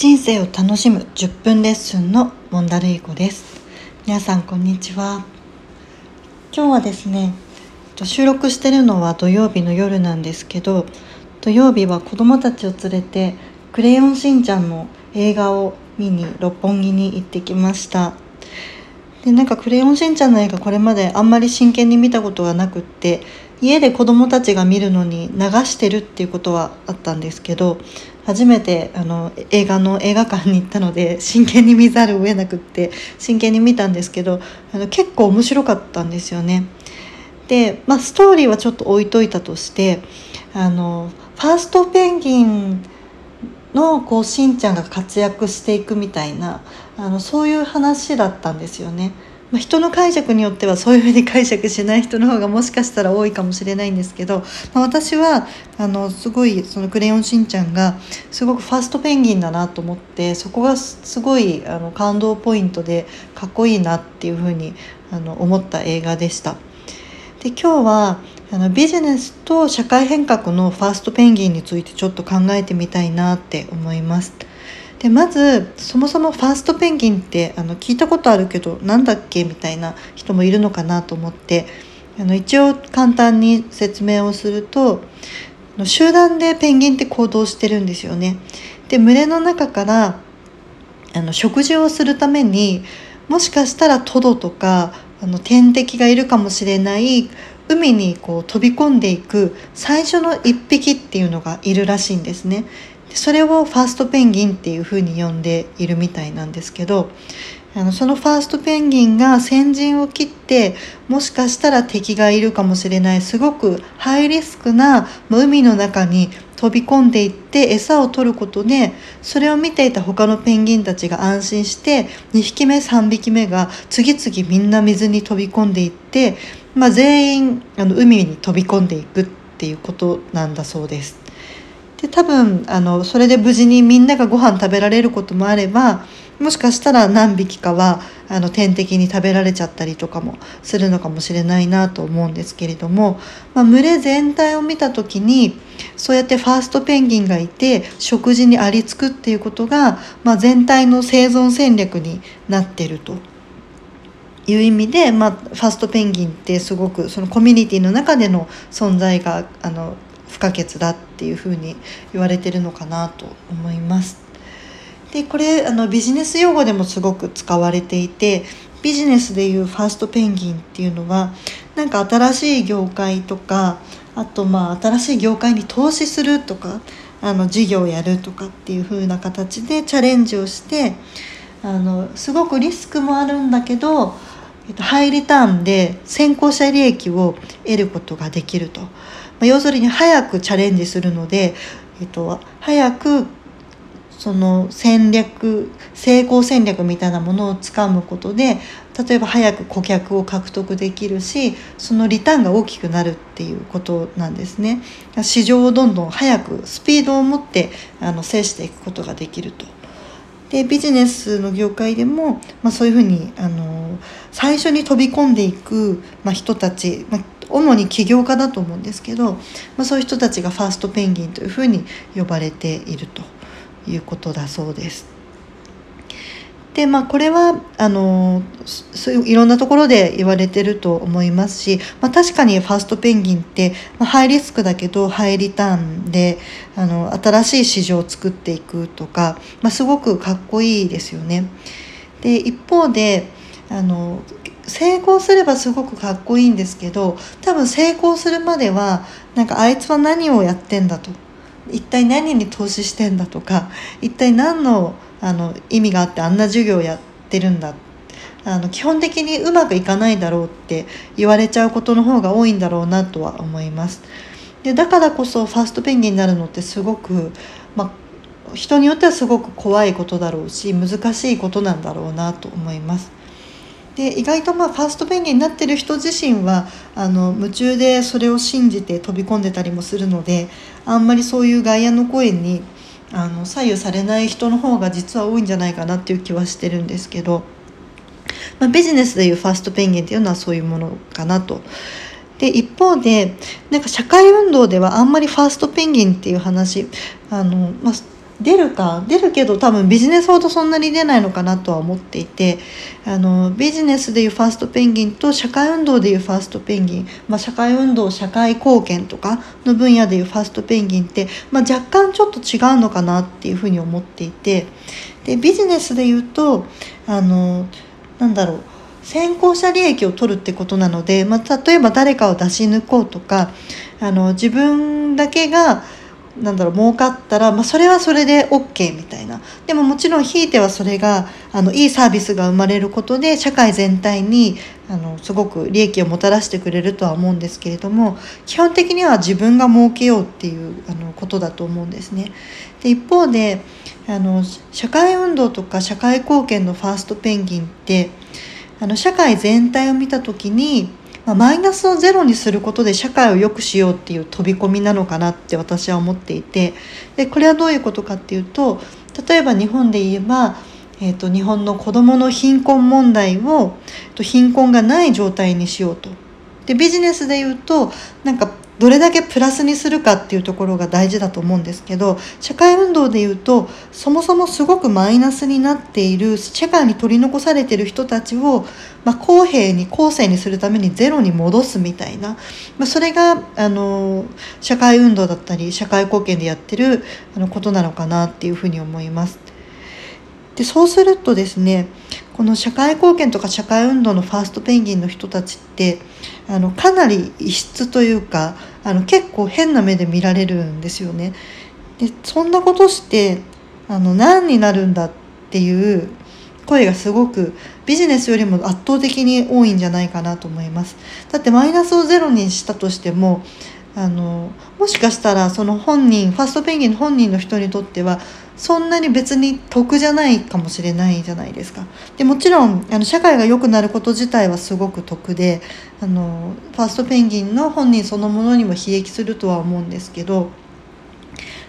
人生を楽しむ10分レッスンのモンダルイコです。皆さんこんにちは。今日はですね収録してるのは土曜日の夜なんですけど土曜日は子供たちを連れてクレヨンしんちゃんの映画を見に六本木に行ってきました。でなんかクレヨンしんちゃんの映画これまであんまり真剣に見たことがなくって家で子供たちが見るのに流してるっていうことはあったんですけど初めてあの映画の映画館に行ったので真剣に見ざるを得なくって真剣に見たんですけどあの結構面白かったんですよね。で、まあ、ストーリーはちょっと置いといたとしてあのファーストペンギンのこうしんちゃんが活躍していくみたいなあのそういう話だったんですよね。まあ、人の解釈によってはそういうふうに解釈しない人の方がもしかしたら多いかもしれないんですけど、まあ、私はあのすごいその「クレヨンしんちゃん」がすごくファーストペンギンだなと思ってそこがすごいあの感動ポイントでかっこいいなっていうふうにあの思った映画でした。で今日はあのビジネスと社会変革のファーストペンギンについてちょっと考えてみたいなって思います。でまずそもそもファーストペンギンってあの聞いたことあるけどなんだっけみたいな人もいるのかなと思ってあの一応簡単に説明をすると集団でペンギンって行動してるんですよね。で群れの中からあの食事をするためにもしかしたらトドとかあの天敵がいるかもしれない海にこう飛び込んでいく最初の1匹っていうのがいるらしいんですね。それをファーストペンギンっていうふうに呼んでいるみたいなんですけどあのそのファーストペンギンが先陣を切ってもしかしたら敵がいるかもしれないすごくハイリスクな海の中に飛び込んでいって餌を取ることでそれを見ていた他のペンギンたちが安心して2匹目3匹目が次々みんな水に飛び込んでいってまあ、全員あの海に飛び込んでいくっていうことなんだそうです。で多分あのそれで無事にみんながご飯食べられることもあればもしかしたら何匹かはあの天敵に食べられちゃったりとかもするのかもしれないなと思うんですけれども、まあ、群れ全体を見た時にそうやってファーストペンギンがいて食事にありつくっていうことが、まあ、全体の生存戦略になってると。いう意味で、まあ、ファーストペンギンってすごくそのコミュニティの中での存在があの不可欠だっていうふうに言われてるのかなと思います。でこれあのビジネス用語でもすごく使われていてビジネスでいうファーストペンギンっていうのはなんか新しい業界とかあとまあ新しい業界に投資するとかあの事業をやるとかっていう風な形でチャレンジをしてあのすごくリスクもあるんだけどえっと、ハイリターンで先行者利益を得ることができると、まあ、要するに早くチャレンジするので、えっと、早くその戦略成功戦略みたいなものをつかむことで例えば早く顧客を獲得できるしそのリターンが大きくなるっていうことなんですね。市場をどんどん早くスピードを持ってあの制していくことができると。でビジネスの業界でも、まあ、そういうふうにあの最初に飛び込んでいく、まあ、人たち、まあ、主に起業家だと思うんですけど、まあ、そういう人たちがファーストペンギンというふうに呼ばれているということだそうです。でまあこれはあのそういろんなところで言われてると思いますし、まあ、確かにファーストペンギンって、まあ、ハイリスクだけどハイリターンであの新しい市場を作っていくとか、まあ、すごくかっこいいですよね。で一方であの成功すればすごくかっこいいんですけど多分成功するまではなんかあいつは何をやってんだと一体何に投資してんだとか一体何のあの意味があってあんな授業やってるんだあの基本的にうまくいかないだろうって言われちゃうことの方が多いんだろうなとは思います。でだからこそファーストペンギンになるのってすごく、まあ、人によってはすごく怖いことだろうし難しいことなんだろうなと思います。で意外とまあファーストペンギンになってる人自身はあの夢中でそれを信じて飛び込んでたりもするのであんまりそういう外野の声にあの左右されない人の方が実は多いんじゃないかなっていう気はしてるんですけど、まあ、ビジネスでいうファーストペンギンっていうのはそういうものかなと。で一方でなんか社会運動ではあんまりファーストペンギンっていう話あの、まあ、出るか出るけど多分ビジネスほどそんなに出ないのかなとは思っていてあのビジネスでいうファーストペンギンと社会運動でいうファーストペンギン、まあ、社会運動社会貢献とかの分野でいうファーストペンギンって、まあ、若干ちょっと違うのかなっていうふうに思っていてでビジネスでいうとあのなんだろう先行者利益を取るってことなので、まあ、例えば誰かを出し抜こうとかあの自分だけがなんだろう儲かったら、まあ、それはそれで OK みたいなでももちろんひいてはそれがあのいいサービスが生まれることで社会全体にあのすごく利益をもたらしてくれるとは思うんですけれども基本的には自分が儲けようっていうあのことだと思うんですね。で一方であの社会運動とか社会貢献のファーストペンギンってあの社会全体を見た時にまあ、マイナスをゼロにすることで社会を良くしようっていう飛び込みなのかなって私は思っていてでこれはどういうことかっていうと例えば日本で言えば、えーと、日本の子どもの貧困問題をと貧困がない状態にしようと。でビジネスで言うとなんかどれだけプラスにするかっていうところが大事だと思うんですけど社会運動でいうとそもそもすごくマイナスになっている社会に取り残されている人たちを、まあ、公平に公正にするためにゼロに戻すみたいな、まあ、それがあの社会運動だったり社会貢献でやってるあのことなのかなっていうふうに思います。でそうするとですねこの社会貢献とか社会運動のファーストペンギンの人たちってあのかなり異質というかあの結構変な目で見られるんですよね。でそんなことしてあの何になるんだっていう声がすごくビジネスよりも圧倒的に多いんじゃないかなと思います。だってマイナスをゼロにしたとしてもあのもしかしたらその本人ファーストペンギンの本人の人にとってはそんなに別に得じゃないかもしれないじゃないですか。でもちろんあの社会が良くなること自体はすごく得であのファーストペンギンの本人そのものにも裨益するとは思うんですけど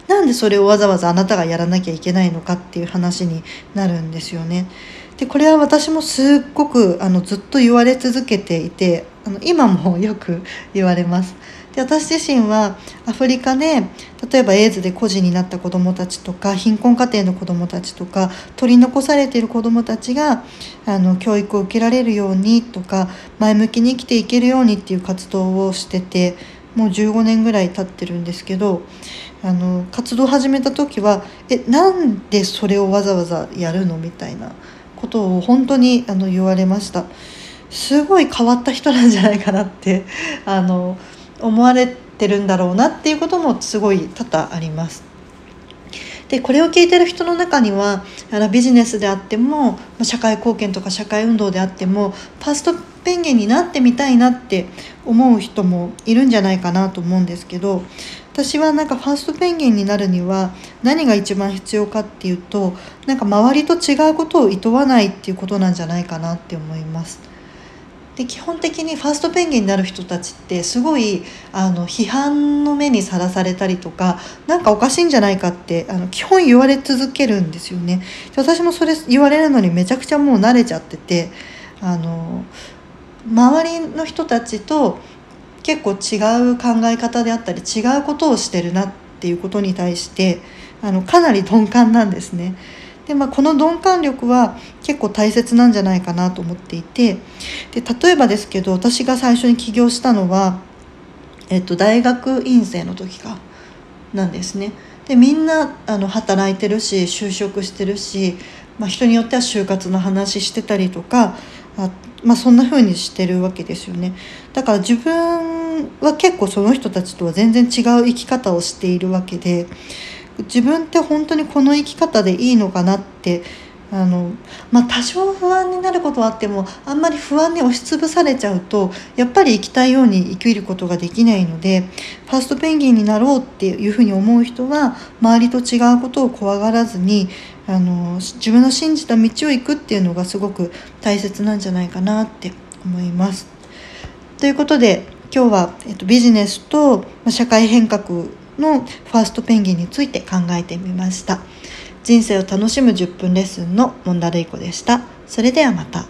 なんでそれをわざわざあなたがやらなきゃいけないのかっていう話になるんですよね。でこれは私もすっごくあのずっと言われ続けていてあの今もよく言われます。で私自身はアフリカで例えばエイズで孤児になった子どもたちとか貧困家庭の子どもたちとか取り残されている子どもたちがあの教育を受けられるようにとか前向きに生きていけるようにっていう活動をしててもう15年ぐらい経ってるんですけどあの活動始めた時はえなんでそれをわざわざやるのみたいなことを本当にあの言われました。すごい変わった人なんじゃないかなってあの思われてるんだろうなっていうこともすごい多々あります。でこれを聞いてる人の中にはあのビジネスであっても社会貢献とか社会運動であってもファーストペンギンになってみたいなって思う人もいるんじゃないかなと思うんですけど私はなんかファーストペンギンになるには何が一番必要かっていうとなんか周りと違うことをいとわないっていうことなんじゃないかなって思います。で基本的にファーストペンギンになる人たちってすごいあの批判の目にさらされたりとか何かおかしいんじゃないかってあの基本言われ続けるんですよね。で私もそれ言われるのにめちゃくちゃもう慣れちゃっててあの周りの人たちと結構違う考え方であったり違うことをしてるなっていうことに対してあのかなり鈍感なんですね。で、まあ、この鈍感力は結構大切なんじゃないかなと思っていてで例えばですけど私が最初に起業したのは、えっと、大学院生の時かなんですね。でみんなあの働いてるし就職してるし、まあ、人によっては就活の話してたりとかあ、まあ、そんな風にしてるわけですよね。だから自分は結構その人たちとは全然違う生き方をしているわけで自分って本当にこの生き方でいいのかなってあのまあ多少不安になることはあってもあんまり不安に押しつぶされちゃうとやっぱり生きたいように生きることができないのでファーストペンギンになろうっていうふうに思う人は周りと違うことを怖がらずにあの自分の信じた道を行くっていうのがすごく大切なんじゃないかなって思います。ということで今日は、えっと、ビジネスと社会変革のファーストペンギンについて考えてみました。人生を楽しむ10分レッスンのモンダルイコでした。それではまた。